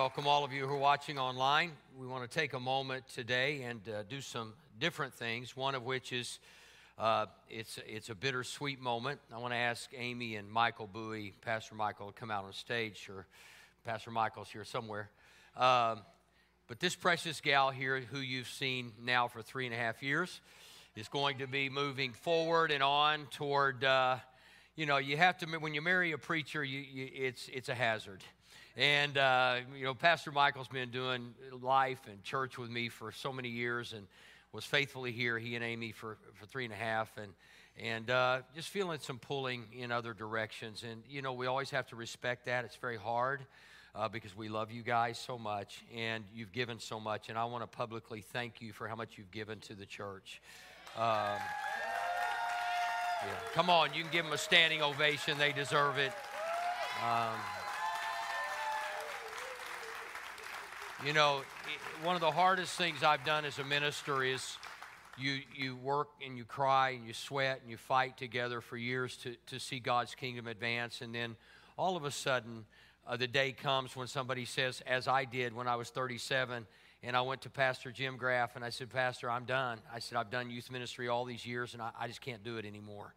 Welcome, all of you who are watching online. We want to take a moment today and uh, do some different things, one of which is uh, it's, it's a bittersweet moment. I want to ask Amy and Michael Bowie, Pastor Michael, to come out on stage, or Pastor Michael's here somewhere. Um, but this precious gal here, who you've seen now for three and a half years, is going to be moving forward and on toward, uh, you know, you have to, when you marry a preacher, you, you, it's, it's a hazard. And, uh, you know, Pastor Michael's been doing life and church with me for so many years and was faithfully here, he and Amy, for, for three and a half. And, and uh, just feeling some pulling in other directions. And, you know, we always have to respect that. It's very hard uh, because we love you guys so much and you've given so much. And I want to publicly thank you for how much you've given to the church. Um, yeah. Come on, you can give them a standing ovation. They deserve it. Um, You know, one of the hardest things I've done as a minister is you, you work and you cry and you sweat and you fight together for years to, to see God's kingdom advance. And then all of a sudden, uh, the day comes when somebody says, as I did when I was 37, and I went to Pastor Jim Graff and I said, Pastor, I'm done. I said, I've done youth ministry all these years and I, I just can't do it anymore.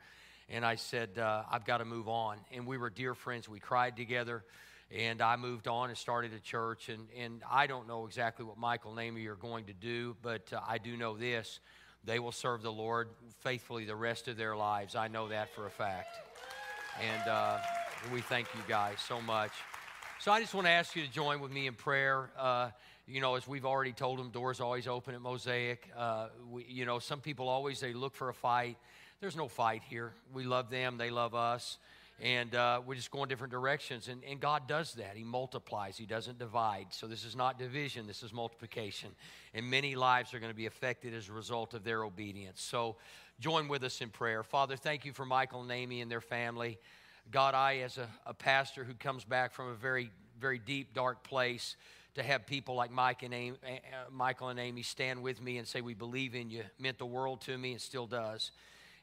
And I said, uh, I've got to move on. And we were dear friends. We cried together and I moved on and started a church. And, and I don't know exactly what Michael and Amy are going to do, but uh, I do know this they will serve the Lord faithfully the rest of their lives. I know that for a fact. And uh, we thank you guys so much. So I just want to ask you to join with me in prayer. Uh, you know, as we've already told them, doors always open at Mosaic. Uh, we, you know, some people always they look for a fight. There's no fight here. We love them. They love us and uh, we're just going different directions. And, and God does that. He multiplies, He doesn't divide. So this is not division, this is multiplication. And many lives are going to be affected as a result of their obedience. So join with us in prayer. Father, thank you for Michael and Amy and their family. God, I, as a, a pastor who comes back from a very, very deep, dark place, to have people like Mike and Amy, Michael and Amy stand with me and say, We believe in you, meant the world to me and still does.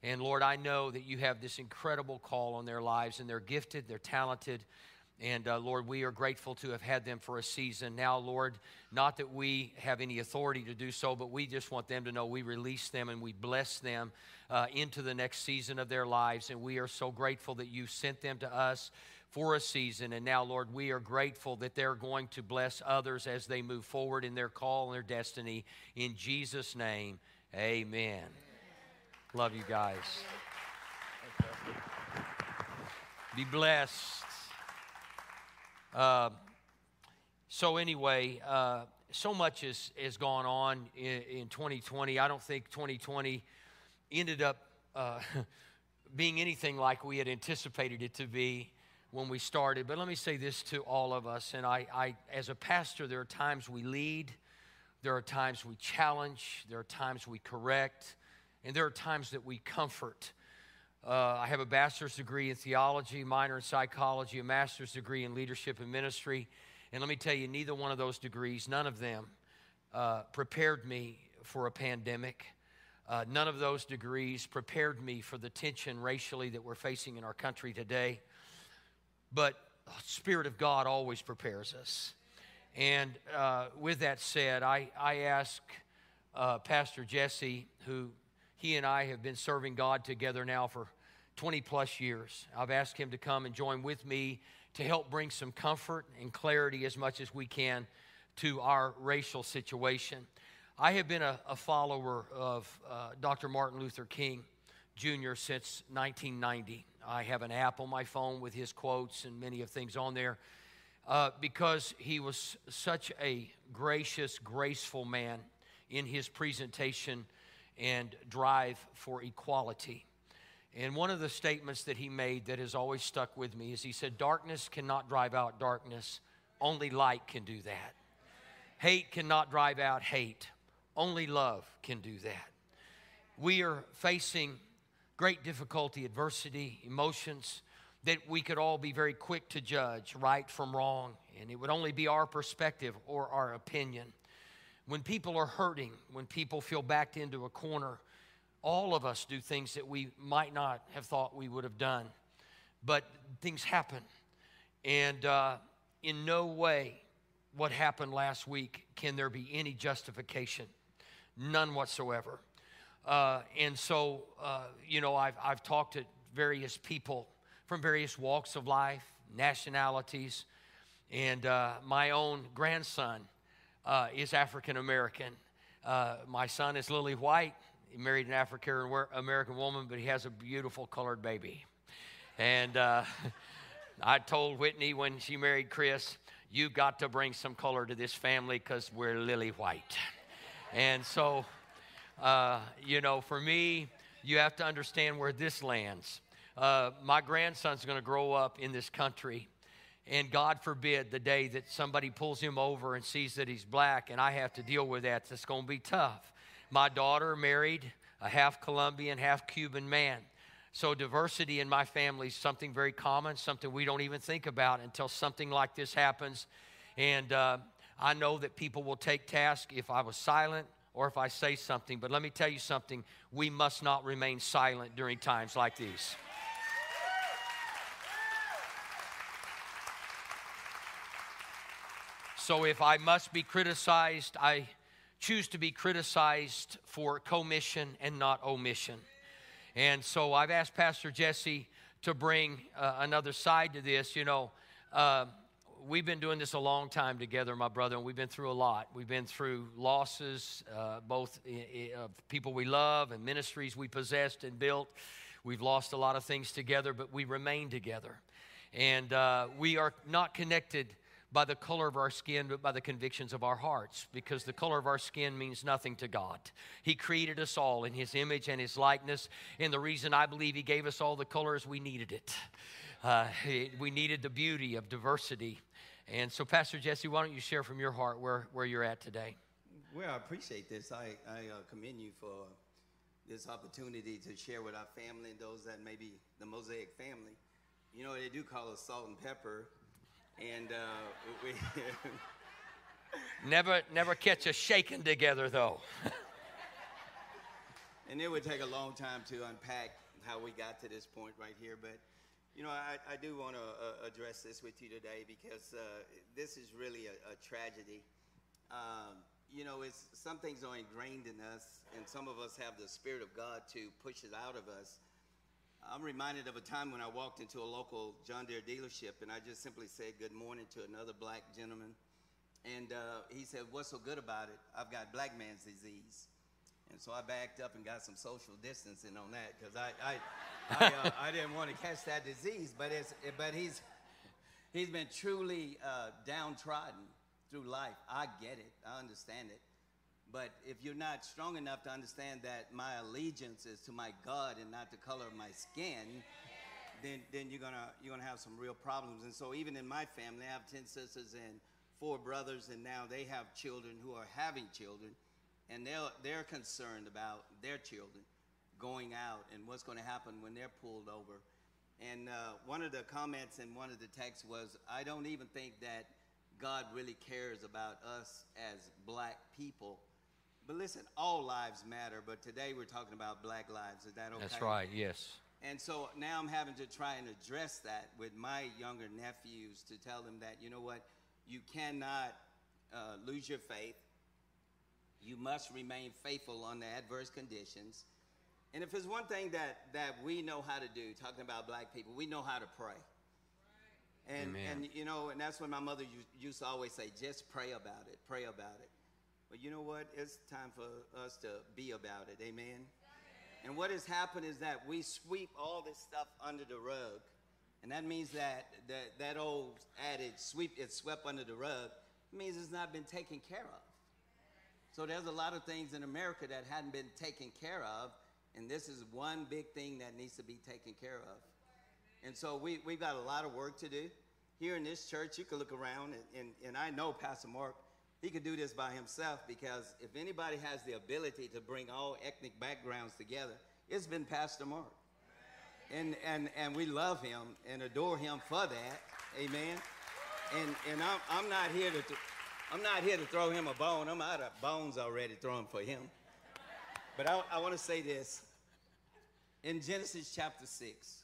And Lord, I know that you have this incredible call on their lives, and they're gifted, they're talented. And uh, Lord, we are grateful to have had them for a season. Now, Lord, not that we have any authority to do so, but we just want them to know we release them and we bless them uh, into the next season of their lives. And we are so grateful that you sent them to us for a season. And now, Lord, we are grateful that they're going to bless others as they move forward in their call and their destiny. In Jesus' name, amen. Love you guys. Be blessed. Uh, so, anyway, uh, so much has, has gone on in, in 2020. I don't think 2020 ended up uh, being anything like we had anticipated it to be when we started. But let me say this to all of us. And I, I, as a pastor, there are times we lead, there are times we challenge, there are times we correct. And there are times that we comfort. Uh, I have a bachelor's degree in theology, minor in psychology, a master's degree in leadership and ministry. And let me tell you, neither one of those degrees, none of them, uh, prepared me for a pandemic. Uh, none of those degrees prepared me for the tension racially that we're facing in our country today. But the Spirit of God always prepares us. And uh, with that said, I, I ask uh, Pastor Jesse, who he and I have been serving God together now for 20 plus years. I've asked him to come and join with me to help bring some comfort and clarity as much as we can to our racial situation. I have been a, a follower of uh, Dr. Martin Luther King Jr. since 1990. I have an app on my phone with his quotes and many of things on there uh, because he was such a gracious, graceful man in his presentation and drive for equality. And one of the statements that he made that has always stuck with me is he said, Darkness cannot drive out darkness, only light can do that. Hate cannot drive out hate. Only love can do that. We are facing great difficulty, adversity, emotions that we could all be very quick to judge right from wrong, and it would only be our perspective or our opinion. When people are hurting, when people feel backed into a corner, all of us do things that we might not have thought we would have done. But things happen. And uh, in no way, what happened last week can there be any justification. None whatsoever. Uh, and so, uh, you know, I've, I've talked to various people from various walks of life, nationalities, and uh, my own grandson uh, is African American. Uh, my son is lily white. He married an African American woman, but he has a beautiful colored baby. And uh, I told Whitney when she married Chris, you got to bring some color to this family because we're lily white. And so, uh, you know, for me, you have to understand where this lands. Uh, my grandson's going to grow up in this country. And God forbid the day that somebody pulls him over and sees that he's black and I have to deal with that. that's going to be tough. My daughter married a half Colombian, half Cuban man. So, diversity in my family is something very common, something we don't even think about until something like this happens. And uh, I know that people will take task if I was silent or if I say something. But let me tell you something we must not remain silent during times like these. So, if I must be criticized, I choose to be criticized for commission and not omission. And so I've asked Pastor Jesse to bring uh, another side to this. You know, uh, we've been doing this a long time together, my brother, and we've been through a lot. We've been through losses, uh, both of people we love and ministries we possessed and built. We've lost a lot of things together, but we remain together. And uh, we are not connected by the color of our skin, but by the convictions of our hearts, because the color of our skin means nothing to God. He created us all in His image and His likeness, and the reason I believe He gave us all the colors, we needed it. Uh, we needed the beauty of diversity. And so, Pastor Jesse, why don't you share from your heart where, where you're at today? Well, I appreciate this. I, I uh, commend you for this opportunity to share with our family and those that may be the Mosaic family. You know, they do call us salt and pepper and uh, we never never catch us shaking together though. and it would take a long time to unpack how we got to this point right here, but you know, I, I do want to uh, address this with you today because uh, this is really a, a tragedy. Um, you know, it's some things are ingrained in us, and some of us have the Spirit of God to push it out of us. I'm reminded of a time when I walked into a local John Deere dealership and I just simply said good morning to another black gentleman. And uh, he said, What's so good about it? I've got black man's disease. And so I backed up and got some social distancing on that because I, I, I, uh, I, didn't want to catch that disease. But, it's, but he's, he's been truly uh, downtrodden through life. I get it, I understand it. But if you're not strong enough to understand that my allegiance is to my God and not the color of my skin, then, then you're gonna you're gonna have some real problems. And so even in my family, I have ten sisters and four brothers, and now they have children who are having children, and they're they're concerned about their children going out and what's going to happen when they're pulled over. And uh, one of the comments in one of the texts was, I don't even think that God really cares about us as black people but listen, all lives matter, but today we're talking about black lives. Is that okay? That's right, yes. And so now I'm having to try and address that with my younger nephews to tell them that, you know what, you cannot uh, lose your faith. You must remain faithful under adverse conditions. And if there's one thing that, that we know how to do, talking about black people, we know how to pray. And, and you know, and that's what my mother used to always say, just pray about it, pray about it. But you know what? It's time for us to be about it. Amen. And what has happened is that we sweep all this stuff under the rug. And that means that that, that old adage, sweep it swept under the rug, means it's not been taken care of. So there's a lot of things in America that hadn't been taken care of. And this is one big thing that needs to be taken care of. And so we, we've got a lot of work to do. Here in this church, you can look around, and, and, and I know Pastor Mark he could do this by himself because if anybody has the ability to bring all ethnic backgrounds together, it's been Pastor Mark. And, and, and we love him and adore him for that. Amen. And, and I'm, I'm not here to, I'm not here to throw him a bone. I'm out of bones already throwing for him. But I, I want to say this. In Genesis chapter 6,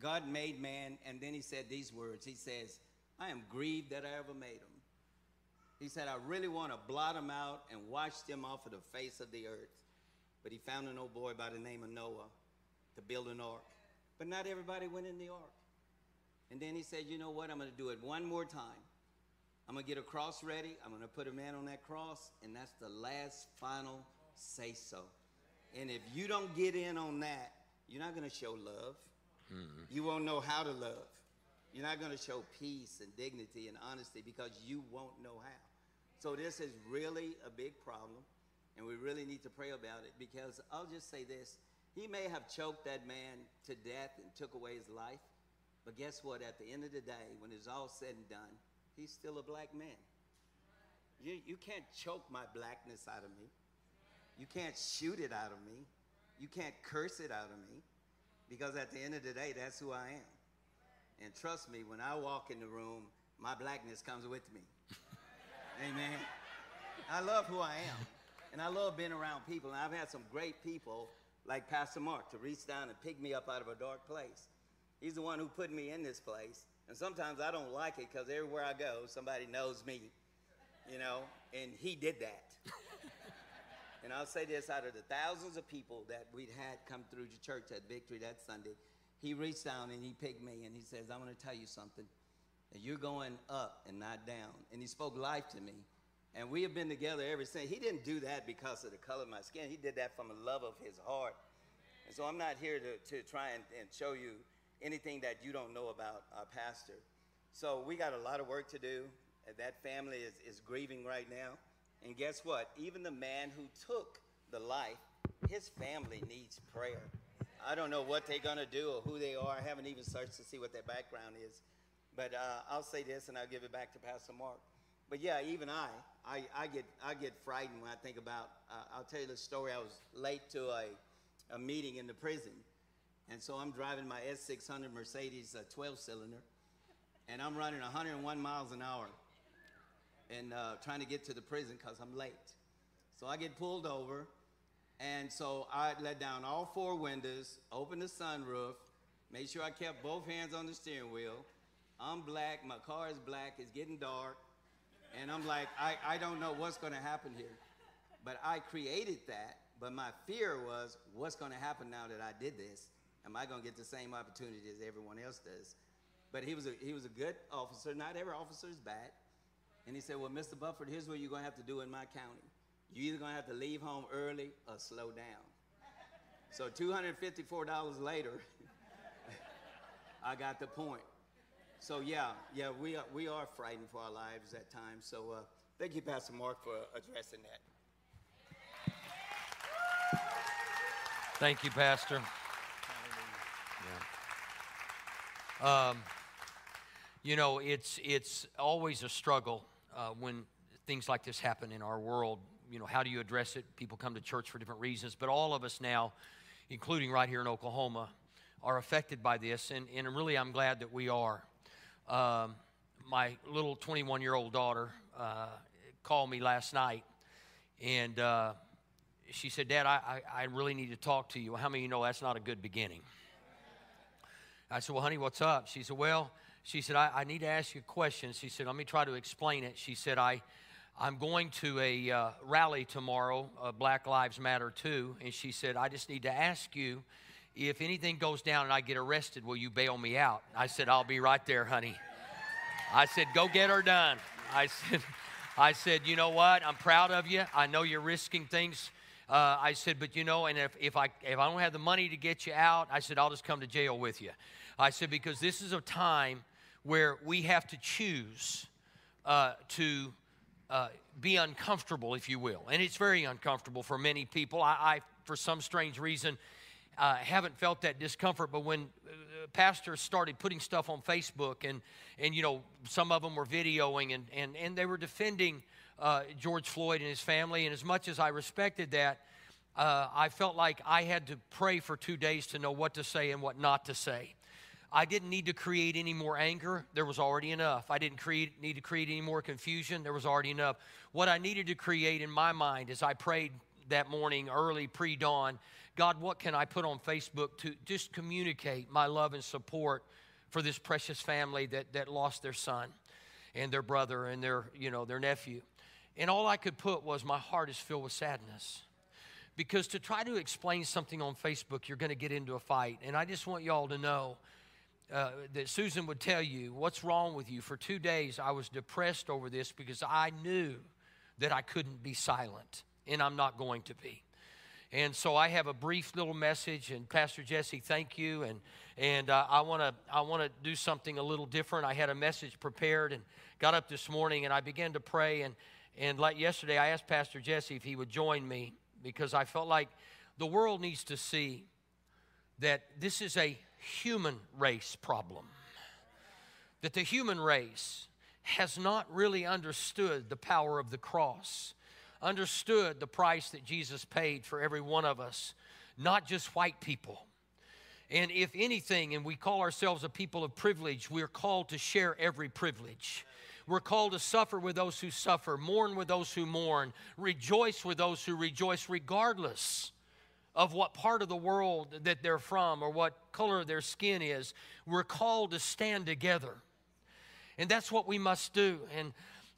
God made man, and then he said these words. He says, I am grieved that I ever made him. He said, I really want to blot him out and wash them off of the face of the earth. But he found an old boy by the name of Noah to build an ark. But not everybody went in the ark. And then he said, You know what? I'm going to do it one more time. I'm going to get a cross ready. I'm going to put a man on that cross. And that's the last final say so. And if you don't get in on that, you're not going to show love. Mm-hmm. You won't know how to love. You're not going to show peace and dignity and honesty because you won't know how. So this is really a big problem, and we really need to pray about it because I'll just say this. He may have choked that man to death and took away his life, but guess what? At the end of the day, when it's all said and done, he's still a black man. You, you can't choke my blackness out of me. You can't shoot it out of me. You can't curse it out of me because at the end of the day, that's who I am. And trust me, when I walk in the room, my blackness comes with me. Amen. I love who I am. And I love being around people. And I've had some great people like Pastor Mark to reach down and pick me up out of a dark place. He's the one who put me in this place. And sometimes I don't like it because everywhere I go, somebody knows me, you know, and he did that. and I'll say this out of the thousands of people that we'd had come through the church at Victory that Sunday, he reached down and he picked me and he says, I'm going to tell you something. That you're going up and not down. And he spoke life to me. And we have been together ever since. He didn't do that because of the color of my skin. He did that from the love of his heart. And so I'm not here to, to try and, and show you anything that you don't know about our pastor. So we got a lot of work to do. That family is, is grieving right now. And guess what? Even the man who took the life, his family needs prayer. I don't know what they're going to do or who they are. I haven't even searched to see what their background is. But uh, I'll say this and I'll give it back to Pastor Mark. But yeah, even I, I, I get, I get frightened when I think about, uh, I'll tell you the story. I was late to a, a meeting in the prison. And so I'm driving my S600 Mercedes a 12 uh, cylinder. And I'm running 101 miles an hour and uh, trying to get to the prison because I'm late. So I get pulled over and so I let down all four windows, opened the sunroof, made sure I kept both hands on the steering wheel. I'm black, my car is black, it's getting dark. And I'm like, I, I don't know what's gonna happen here. But I created that, but my fear was, what's gonna happen now that I did this? Am I gonna get the same opportunity as everyone else does? But he was a, he was a good officer. Not every officer is bad. And he said, Well, Mr. Bufford, here's what you're gonna have to do in my county. You're either to have to leave home early or slow down. So $254 later, I got the point. So yeah, yeah, we are, we are frightened for our lives at times. So uh, thank you, Pastor Mark, for addressing that. Thank you, Pastor. Yeah. Um, you know, it's it's always a struggle uh, when things like this happen in our world you know, how do you address it? People come to church for different reasons, but all of us now, including right here in Oklahoma, are affected by this, and, and really I'm glad that we are. Um, my little 21 year old daughter uh, called me last night, and uh, she said, Dad, I, I, I really need to talk to you. How many of you know that's not a good beginning? I said, Well, honey, what's up? She said, Well, she said, I, I need to ask you a question. She said, Let me try to explain it. She said, I, I'm going to a uh, rally tomorrow, uh, Black Lives Matter too. And she said, I just need to ask you if anything goes down and I get arrested, will you bail me out? I said, I'll be right there, honey. I said, go get her done. I said, I said, you know what? I'm proud of you. I know you're risking things. Uh, I said, but you know, and if, if I if I don't have the money to get you out, I said, I'll just come to jail with you. I said, because this is a time where we have to choose uh, to uh, be uncomfortable, if you will. And it's very uncomfortable for many people. I, I, for some strange reason, uh, haven't felt that discomfort, but when uh, pastors started putting stuff on Facebook, and, and you know, some of them were videoing and, and, and they were defending uh, George Floyd and his family, and as much as I respected that, uh, I felt like I had to pray for two days to know what to say and what not to say. I didn't need to create any more anger. There was already enough. I didn't create, need to create any more confusion. There was already enough. What I needed to create in my mind as I prayed that morning, early, pre dawn, God, what can I put on Facebook to just communicate my love and support for this precious family that, that lost their son and their brother and their, you know, their nephew? And all I could put was my heart is filled with sadness. Because to try to explain something on Facebook, you're going to get into a fight. And I just want y'all to know uh, that Susan would tell you, What's wrong with you? For two days, I was depressed over this because I knew that I couldn't be silent, and I'm not going to be. And so I have a brief little message, and Pastor Jesse, thank you. And, and uh, I want to I wanna do something a little different. I had a message prepared and got up this morning, and I began to pray. And, and like yesterday, I asked Pastor Jesse if he would join me because I felt like the world needs to see that this is a human race problem. That the human race has not really understood the power of the cross, understood the price that Jesus paid for every one of us, not just white people. And if anything, and we call ourselves a people of privilege, we're called to share every privilege. We're called to suffer with those who suffer, mourn with those who mourn, rejoice with those who rejoice, regardless of what part of the world that they're from or what color their skin is. We're called to stand together. And that's what we must do. And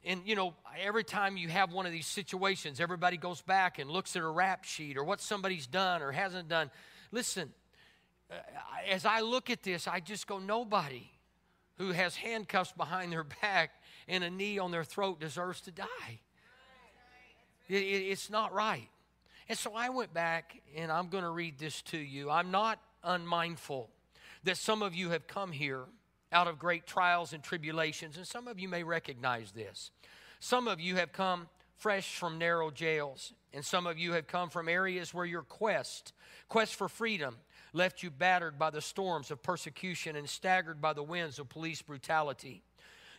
and you know, every time you have one of these situations, everybody goes back and looks at a rap sheet or what somebody's done or hasn't done. Listen, uh, as I look at this, I just go, nobody who has handcuffs behind their back and a knee on their throat deserves to die. It, it, it's not right. And so I went back and I'm going to read this to you. I'm not unmindful that some of you have come here out of great trials and tribulations, and some of you may recognize this. Some of you have come fresh from narrow jails, and some of you have come from areas where your quest, quest for freedom, left you battered by the storms of persecution and staggered by the winds of police brutality.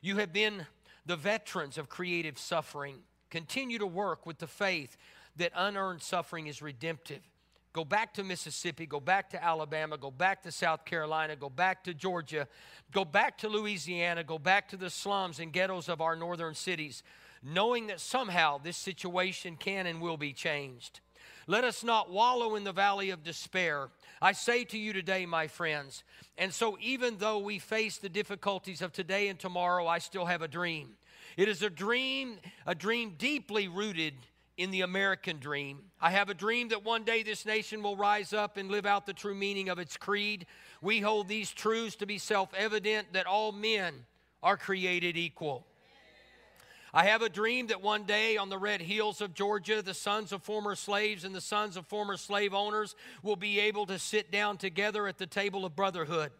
You have been the veterans of creative suffering. Continue to work with the faith that unearned suffering is redemptive. Go back to Mississippi, go back to Alabama, go back to South Carolina, go back to Georgia, go back to Louisiana, go back to the slums and ghettos of our northern cities, knowing that somehow this situation can and will be changed. Let us not wallow in the valley of despair. I say to you today, my friends, and so even though we face the difficulties of today and tomorrow, I still have a dream. It is a dream, a dream deeply rooted in the American dream. I have a dream that one day this nation will rise up and live out the true meaning of its creed. We hold these truths to be self evident that all men are created equal. I have a dream that one day on the red hills of Georgia, the sons of former slaves and the sons of former slave owners will be able to sit down together at the table of brotherhood.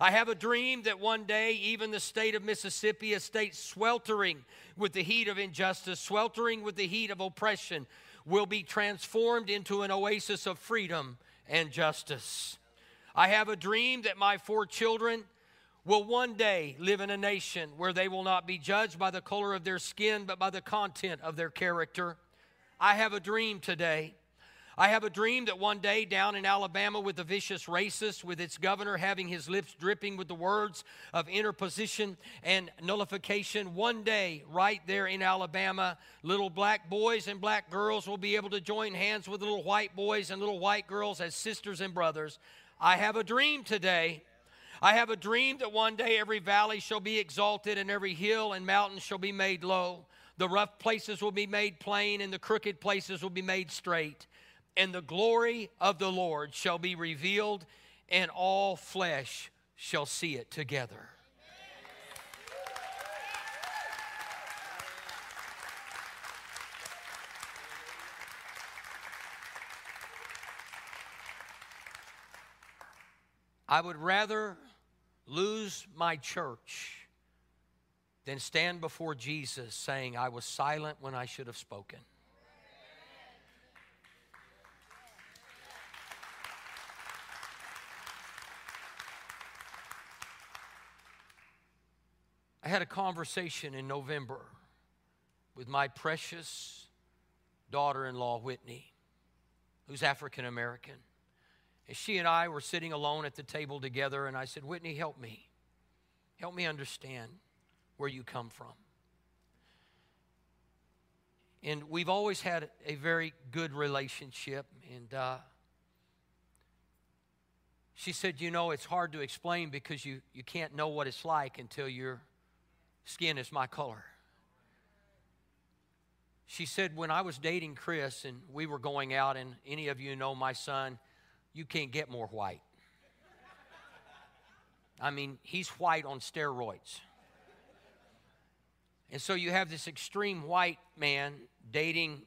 I have a dream that one day, even the state of Mississippi, a state sweltering with the heat of injustice, sweltering with the heat of oppression, will be transformed into an oasis of freedom and justice. I have a dream that my four children will one day live in a nation where they will not be judged by the color of their skin, but by the content of their character. I have a dream today I have a dream that one day down in Alabama with the vicious racist, with its governor having his lips dripping with the words of interposition and nullification, one day right there in Alabama, little black boys and black girls will be able to join hands with little white boys and little white girls as sisters and brothers. I have a dream today. I have a dream that one day every valley shall be exalted and every hill and mountain shall be made low. The rough places will be made plain and the crooked places will be made straight and the glory of the Lord shall be revealed, and all flesh shall see it together. I would rather lose my church than stand before Jesus saying, I was silent when I should have spoken. I had a conversation in November with my precious daughter in law, Whitney, who's African American. And she and I were sitting alone at the table together, and I said, Whitney, help me. Help me understand where you come from. And we've always had a very good relationship. And uh, she said, You know, it's hard to explain because you, you can't know what it's like until your skin is my color. She said, When I was dating Chris and we were going out, and any of you know my son, you can't get more white. I mean, he's white on steroids. And so you have this extreme white man dating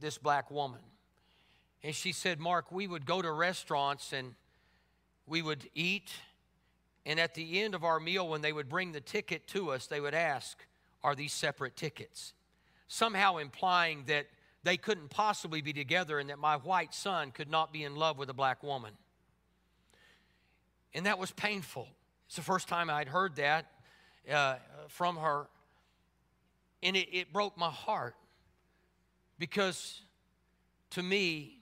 this black woman. And she said, Mark, we would go to restaurants and we would eat. And at the end of our meal, when they would bring the ticket to us, they would ask, Are these separate tickets? Somehow implying that they couldn't possibly be together and that my white son could not be in love with a black woman. And that was painful. It's the first time I'd heard that uh, from her. And it, it broke my heart because to me,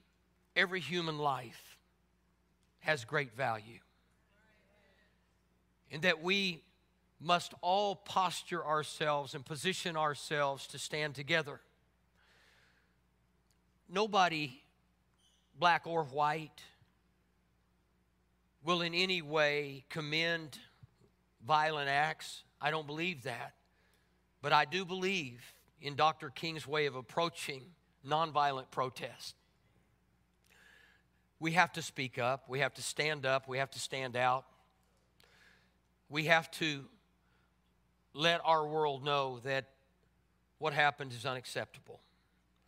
every human life has great value. And that we must all posture ourselves and position ourselves to stand together. Nobody, black or white, will in any way commend violent acts. I don't believe that. But I do believe in Dr. King's way of approaching nonviolent protest. We have to speak up, we have to stand up, we have to stand out. We have to let our world know that what happened is unacceptable.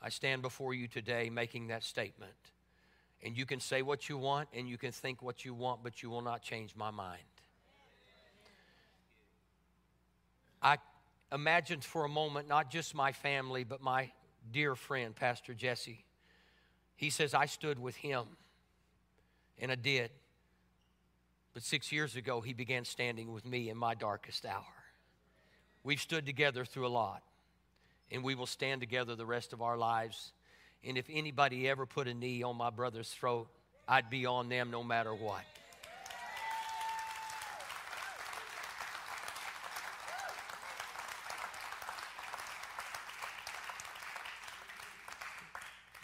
I stand before you today making that statement. And you can say what you want and you can think what you want, but you will not change my mind. I imagined for a moment not just my family, but my dear friend, Pastor Jesse. He says, I stood with him, and I did. But six years ago, he began standing with me in my darkest hour. We've stood together through a lot, and we will stand together the rest of our lives. And if anybody ever put a knee on my brother's throat, I'd be on them no matter what.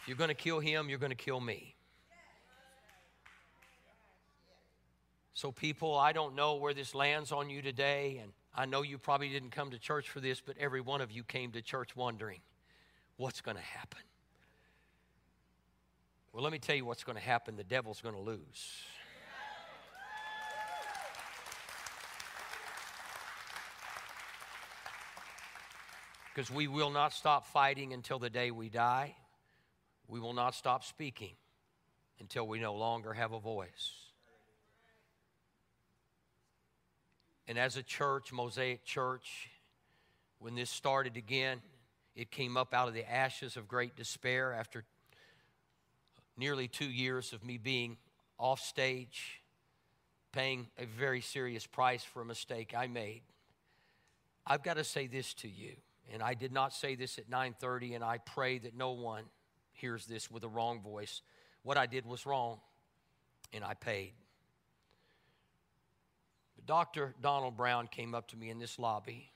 If you're going to kill him, you're going to kill me. So, people, I don't know where this lands on you today, and I know you probably didn't come to church for this, but every one of you came to church wondering what's going to happen. Well, let me tell you what's going to happen the devil's going to lose. Because we will not stop fighting until the day we die. We will not stop speaking until we no longer have a voice. And as a church, Mosaic Church, when this started again, it came up out of the ashes of great despair after nearly two years of me being off stage, paying a very serious price for a mistake I made. I've got to say this to you, and I did not say this at 9:30, and I pray that no one hears this with a wrong voice. What I did was wrong, and I paid. Dr. Donald Brown came up to me in this lobby.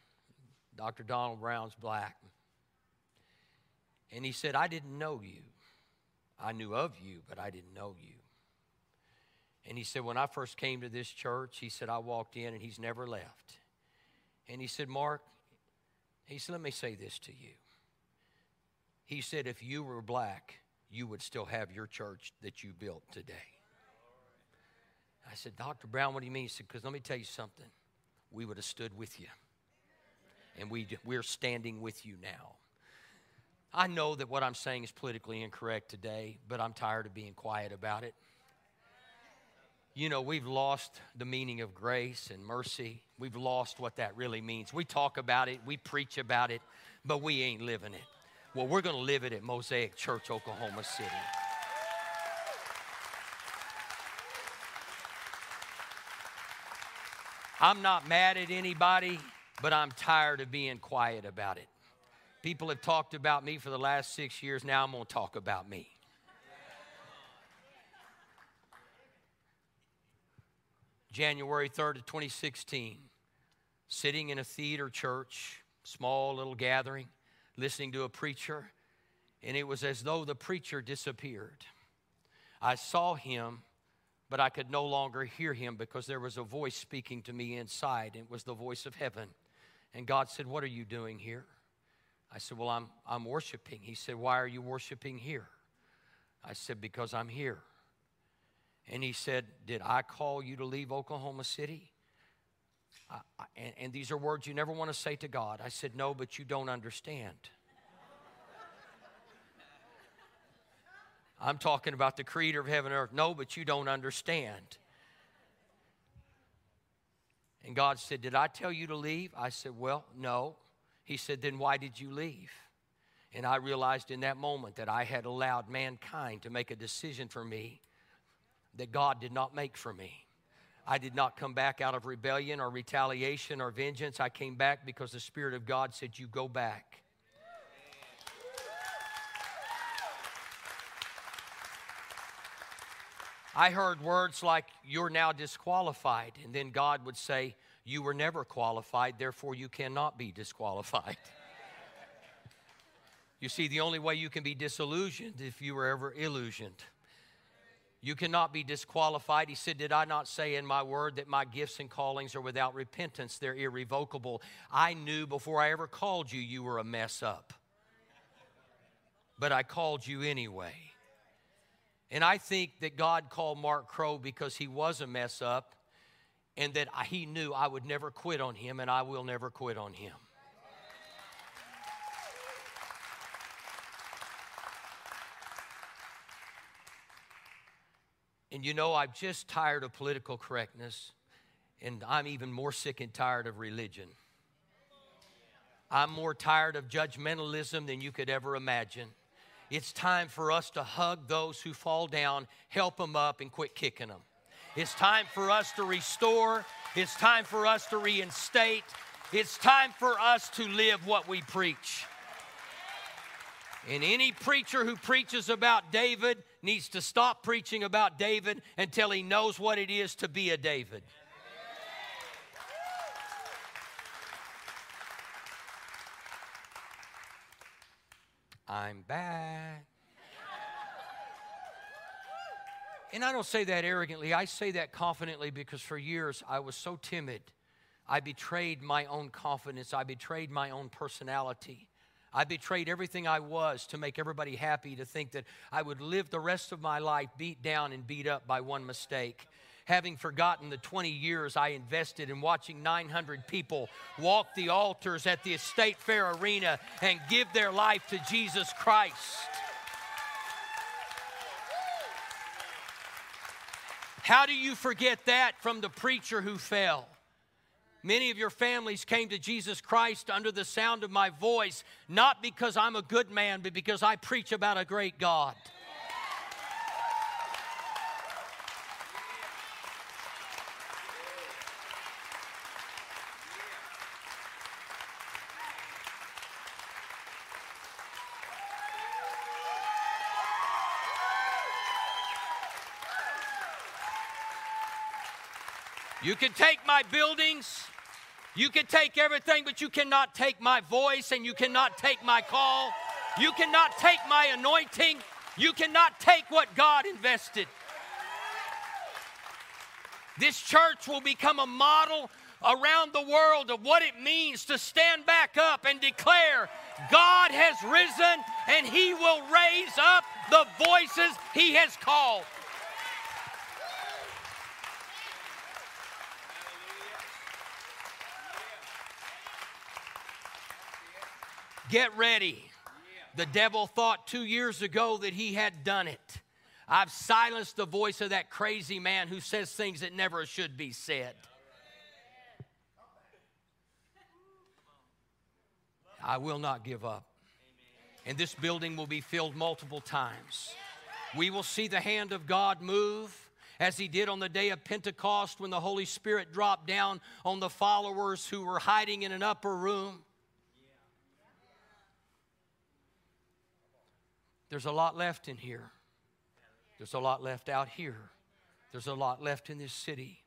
Dr. Donald Brown's black. And he said, I didn't know you. I knew of you, but I didn't know you. And he said, When I first came to this church, he said, I walked in and he's never left. And he said, Mark, he said, Let me say this to you. He said, If you were black, you would still have your church that you built today. I said, Dr. Brown, what do you mean? He said, Because let me tell you something. We would have stood with you. And we, we're standing with you now. I know that what I'm saying is politically incorrect today, but I'm tired of being quiet about it. You know, we've lost the meaning of grace and mercy. We've lost what that really means. We talk about it, we preach about it, but we ain't living it. Well, we're going to live it at Mosaic Church, Oklahoma City. I'm not mad at anybody but I'm tired of being quiet about it. People have talked about me for the last six years. Now I'm going to talk about me. January 3rd of 2016, sitting in a theater church, small little gathering, listening to a preacher, and it was as though the preacher disappeared. I saw him, but I could no longer hear him because there was a voice speaking to me inside. It was the voice of heaven. And God said, What are you doing here? I said, Well, I'm, I'm worshiping. He said, Why are you worshiping here? I said, Because I'm here. And he said, Did I call you to leave Oklahoma City? I, I, and, and these are words you never want to say to God. I said, No, but you don't understand. I'm talking about the creator of heaven and earth. No, but you don't understand. And God said, Did I tell you to leave? I said, Well, no. He said, Then why did you leave? And I realized in that moment that I had allowed mankind to make a decision for me that God did not make for me. I did not come back out of rebellion or retaliation or vengeance. I came back because the Spirit of God said, You go back. I heard words like, You're now disqualified. And then God would say, You were never qualified, therefore you cannot be disqualified. you see, the only way you can be disillusioned if you were ever illusioned. You cannot be disqualified. He said, Did I not say in my word that my gifts and callings are without repentance? They're irrevocable. I knew before I ever called you, you were a mess up. But I called you anyway. And I think that God called Mark Crow because he was a mess up and that he knew I would never quit on him and I will never quit on him. And you know, I'm just tired of political correctness, and I'm even more sick and tired of religion. I'm more tired of judgmentalism than you could ever imagine. It's time for us to hug those who fall down, help them up, and quit kicking them. It's time for us to restore. It's time for us to reinstate. It's time for us to live what we preach. And any preacher who preaches about David needs to stop preaching about David until he knows what it is to be a David. I'm back. And I don't say that arrogantly, I say that confidently because for years I was so timid. I betrayed my own confidence, I betrayed my own personality. I betrayed everything I was to make everybody happy, to think that I would live the rest of my life beat down and beat up by one mistake having forgotten the 20 years I invested in watching 900 people walk the altars at the Estate Fair Arena and give their life to Jesus Christ. How do you forget that from the preacher who fell? Many of your families came to Jesus Christ under the sound of my voice, not because I'm a good man, but because I preach about a great God. You can take my buildings, you can take everything, but you cannot take my voice and you cannot take my call. You cannot take my anointing. You cannot take what God invested. This church will become a model around the world of what it means to stand back up and declare God has risen and He will raise up the voices He has called. Get ready. The devil thought two years ago that he had done it. I've silenced the voice of that crazy man who says things that never should be said. I will not give up. And this building will be filled multiple times. We will see the hand of God move as he did on the day of Pentecost when the Holy Spirit dropped down on the followers who were hiding in an upper room. There's a lot left in here. There's a lot left out here. There's a lot left in this city.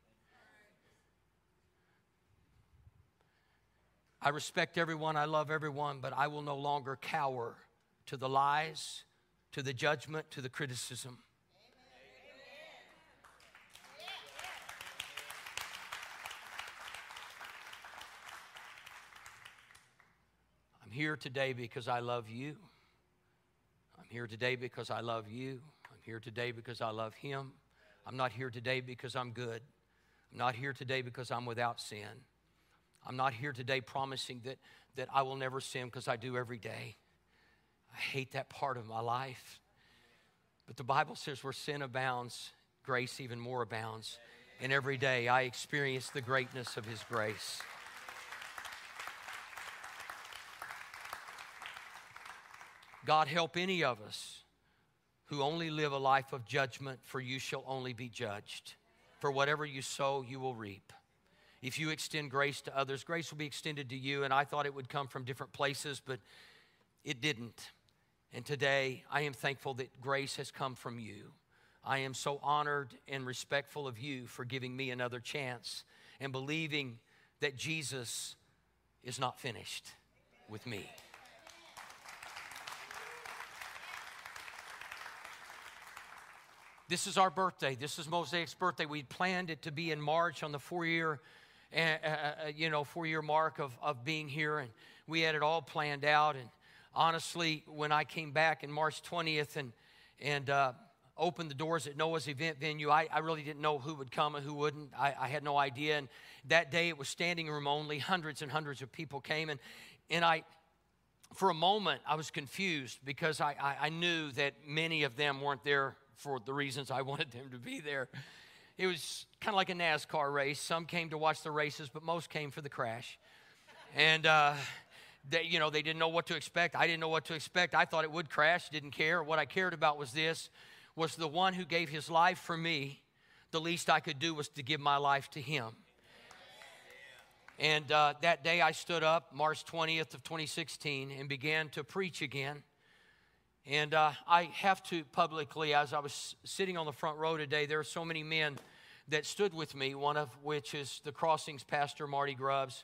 I respect everyone, I love everyone, but I will no longer cower to the lies, to the judgment, to the criticism. I'm here today because I love you. Here today because I love you. I'm here today because I love him. I'm not here today because I'm good. I'm not here today because I'm without sin. I'm not here today promising that, that I will never sin because I do every day. I hate that part of my life. But the Bible says where sin abounds, grace even more abounds. And every day I experience the greatness of His grace. God help any of us who only live a life of judgment, for you shall only be judged. For whatever you sow, you will reap. If you extend grace to others, grace will be extended to you. And I thought it would come from different places, but it didn't. And today, I am thankful that grace has come from you. I am so honored and respectful of you for giving me another chance and believing that Jesus is not finished with me. This is our birthday. This is Mosaic's birthday. We planned it to be in March on the four year uh, uh, you know, four year mark of, of being here, and we had it all planned out. And honestly, when I came back in March 20th and, and uh, opened the doors at Noah's event venue, I, I really didn't know who would come and who wouldn't. I, I had no idea. And that day it was standing room only, hundreds and hundreds of people came. And, and I, for a moment, I was confused because I, I, I knew that many of them weren't there for the reasons I wanted them to be there. It was kind of like a NASCAR race. Some came to watch the races, but most came for the crash. And, uh, they, you know, they didn't know what to expect. I didn't know what to expect. I thought it would crash, didn't care. What I cared about was this, was the one who gave his life for me. The least I could do was to give my life to him. And uh, that day I stood up, March 20th of 2016, and began to preach again. And uh, I have to publicly, as I was sitting on the front row today, there are so many men that stood with me, one of which is the Crossings pastor, Marty Grubbs.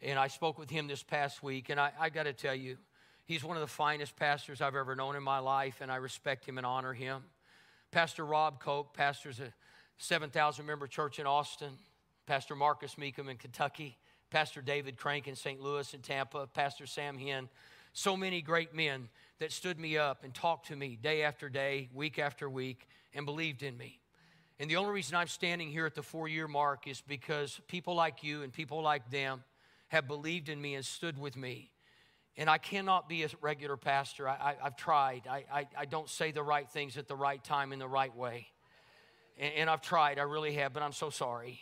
And I spoke with him this past week. And I, I got to tell you, he's one of the finest pastors I've ever known in my life, and I respect him and honor him. Pastor Rob Koke pastors a 7,000 member church in Austin. Pastor Marcus Mecum in Kentucky. Pastor David Crank in St. Louis and Tampa. Pastor Sam Hinn. So many great men that stood me up and talked to me day after day, week after week, and believed in me. And the only reason I'm standing here at the four year mark is because people like you and people like them have believed in me and stood with me. And I cannot be a regular pastor. I, have tried. I, I, I, don't say the right things at the right time in the right way. And, and I've tried, I really have, but I'm so sorry.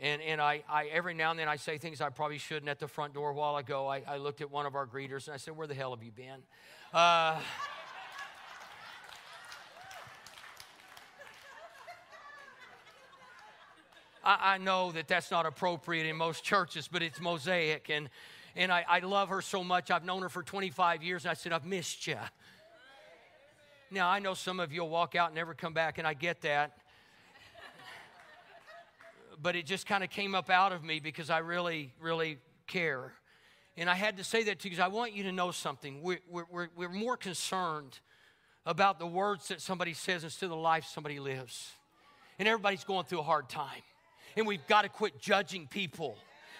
And, and I, I, every now and then I say things I probably shouldn't at the front door a while ago. I, I looked at one of our greeters and I said, Where the hell have you been? Uh, I, I know that that's not appropriate in most churches, but it's Mosaic. And, and I, I love her so much. I've known her for 25 years. And I said, I've missed you. Now, I know some of you will walk out and never come back, and I get that but it just kind of came up out of me because I really, really care. And I had to say that to you because I want you to know something. We're, we're, we're more concerned about the words that somebody says instead of the life somebody lives. And everybody's going through a hard time. And we've got to quit judging people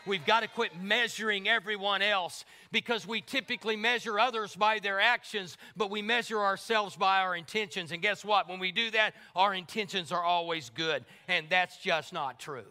We've got to quit measuring everyone else because we typically measure others by their actions, but we measure ourselves by our intentions. And guess what? When we do that, our intentions are always good. And that's just not true.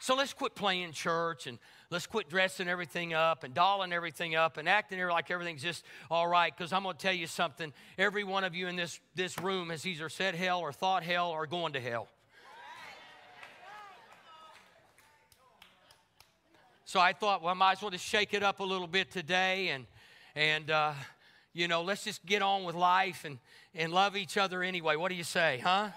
So let's quit playing church and let's quit dressing everything up and dolling everything up and acting like everything's just all right. Because I'm going to tell you something. Every one of you in this, this room has either said hell or thought hell or going to hell. So I thought, well, I might as well just shake it up a little bit today and, and uh, you know, let's just get on with life and, and love each other anyway. What do you say, huh?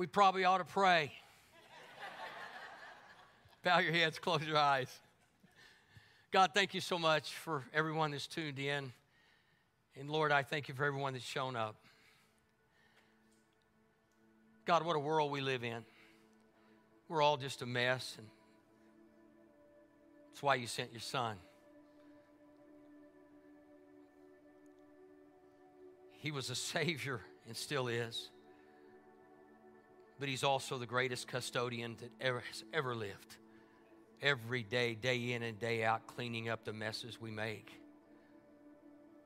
We probably ought to pray. Bow your heads, close your eyes. God, thank you so much for everyone that's tuned in. And Lord, I thank you for everyone that's shown up. God, what a world we live in. We're all just a mess, and that's why you sent your son. He was a savior and still is. But he's also the greatest custodian that ever has ever lived. Every day, day in and day out, cleaning up the messes we make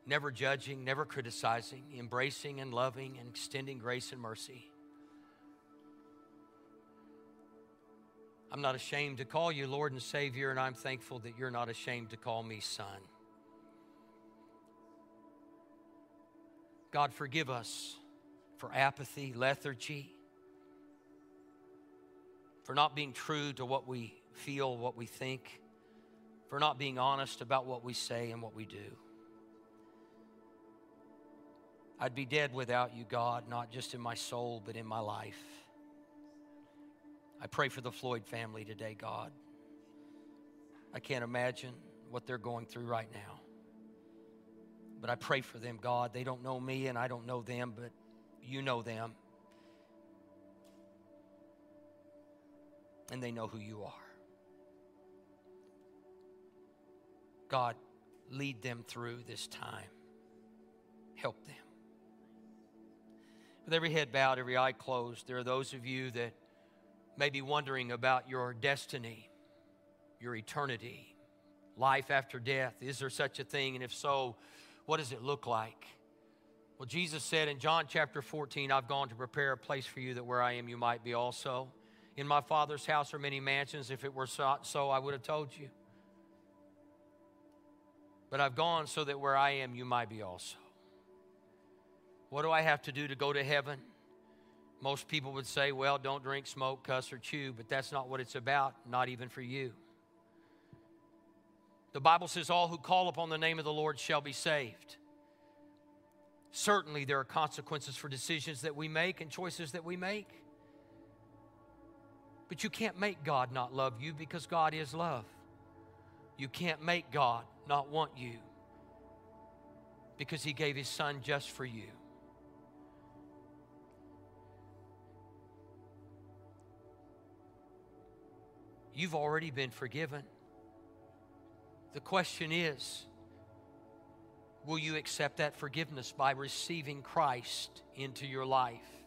never judging, never criticizing, embracing and loving and extending grace and mercy. I'm not ashamed to call you Lord and Savior, and I'm thankful that you're not ashamed to call me Son. God, forgive us for apathy, lethargy, for not being true to what we feel, what we think, for not being honest about what we say and what we do. I'd be dead without you, God, not just in my soul, but in my life. I pray for the Floyd family today, God. I can't imagine what they're going through right now. But I pray for them, God. They don't know me and I don't know them, but you know them. And they know who you are. God, lead them through this time. Help them. With every head bowed, every eye closed, there are those of you that may be wondering about your destiny, your eternity, life after death. Is there such a thing? And if so, what does it look like? Well, Jesus said in John chapter 14, I've gone to prepare a place for you that where I am, you might be also. In my Father's house are many mansions. If it were so, I would have told you. But I've gone so that where I am, you might be also. What do I have to do to go to heaven? Most people would say, well, don't drink, smoke, cuss, or chew, but that's not what it's about, not even for you. The Bible says, All who call upon the name of the Lord shall be saved. Certainly, there are consequences for decisions that we make and choices that we make. But you can't make God not love you because God is love. You can't make God not want you because He gave His Son just for you. You've already been forgiven. The question is will you accept that forgiveness by receiving Christ into your life?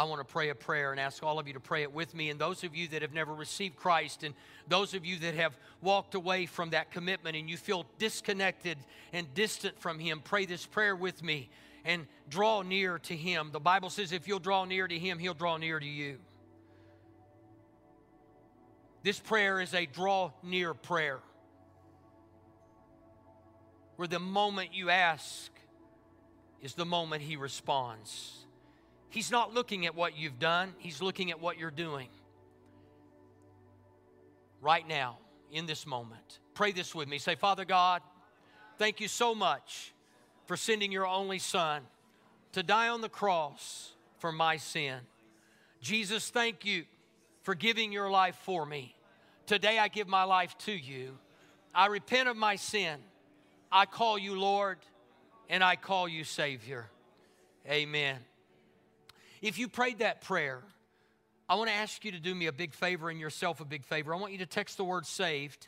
I want to pray a prayer and ask all of you to pray it with me. And those of you that have never received Christ, and those of you that have walked away from that commitment and you feel disconnected and distant from Him, pray this prayer with me and draw near to Him. The Bible says if you'll draw near to Him, He'll draw near to you. This prayer is a draw near prayer where the moment you ask is the moment He responds. He's not looking at what you've done, He's looking at what you're doing. Right now, in this moment. Pray this with me. Say, Father God, thank you so much for sending your only son to die on the cross for my sin. Jesus, thank you for giving your life for me. Today I give my life to you. I repent of my sin. I call you Lord and I call you Savior. Amen. If you prayed that prayer, I want to ask you to do me a big favor and yourself a big favor. I want you to text the word saved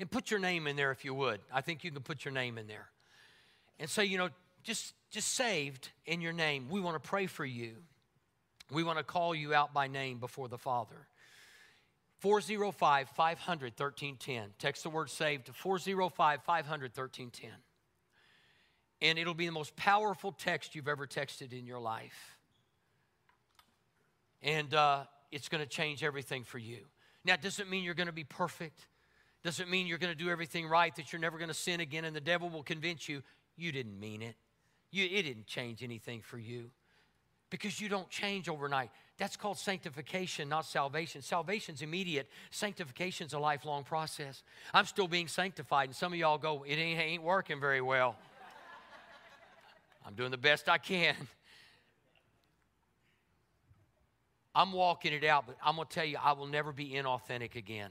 and put your name in there if you would. I think you can put your name in there and say, you know, just just saved in your name. We want to pray for you. We want to call you out by name before the Father. 405 500 1310. Text the word saved to 405 500 1310. And it'll be the most powerful text you've ever texted in your life. And uh, it's going to change everything for you. Now, it doesn't mean you're going to be perfect. Doesn't mean you're going to do everything right, that you're never going to sin again, and the devil will convince you you didn't mean it. You, it didn't change anything for you because you don't change overnight. That's called sanctification, not salvation. Salvation's immediate. Sanctification's a lifelong process. I'm still being sanctified, and some of y'all go, it ain't, ain't working very well. I'm doing the best I can. I'm walking it out, but I'm going to tell you, I will never be inauthentic again.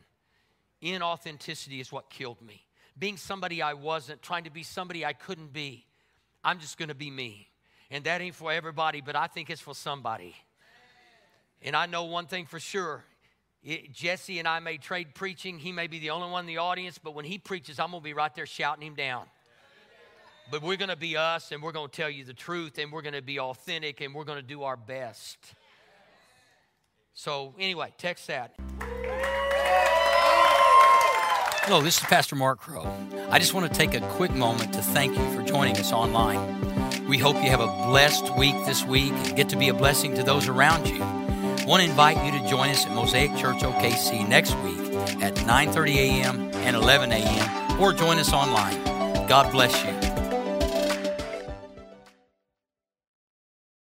Inauthenticity is what killed me. Being somebody I wasn't, trying to be somebody I couldn't be. I'm just going to be me. And that ain't for everybody, but I think it's for somebody. And I know one thing for sure. It, Jesse and I may trade preaching. He may be the only one in the audience, but when he preaches, I'm going to be right there shouting him down. But we're going to be us and we're going to tell you the truth and we're going to be authentic and we're going to do our best. So, anyway, text that. Hello, this is Pastor Mark Crow. I just want to take a quick moment to thank you for joining us online. We hope you have a blessed week this week and get to be a blessing to those around you. I want to invite you to join us at Mosaic Church OKC next week at 9:30 a.m. and 11 a.m. or join us online. God bless you.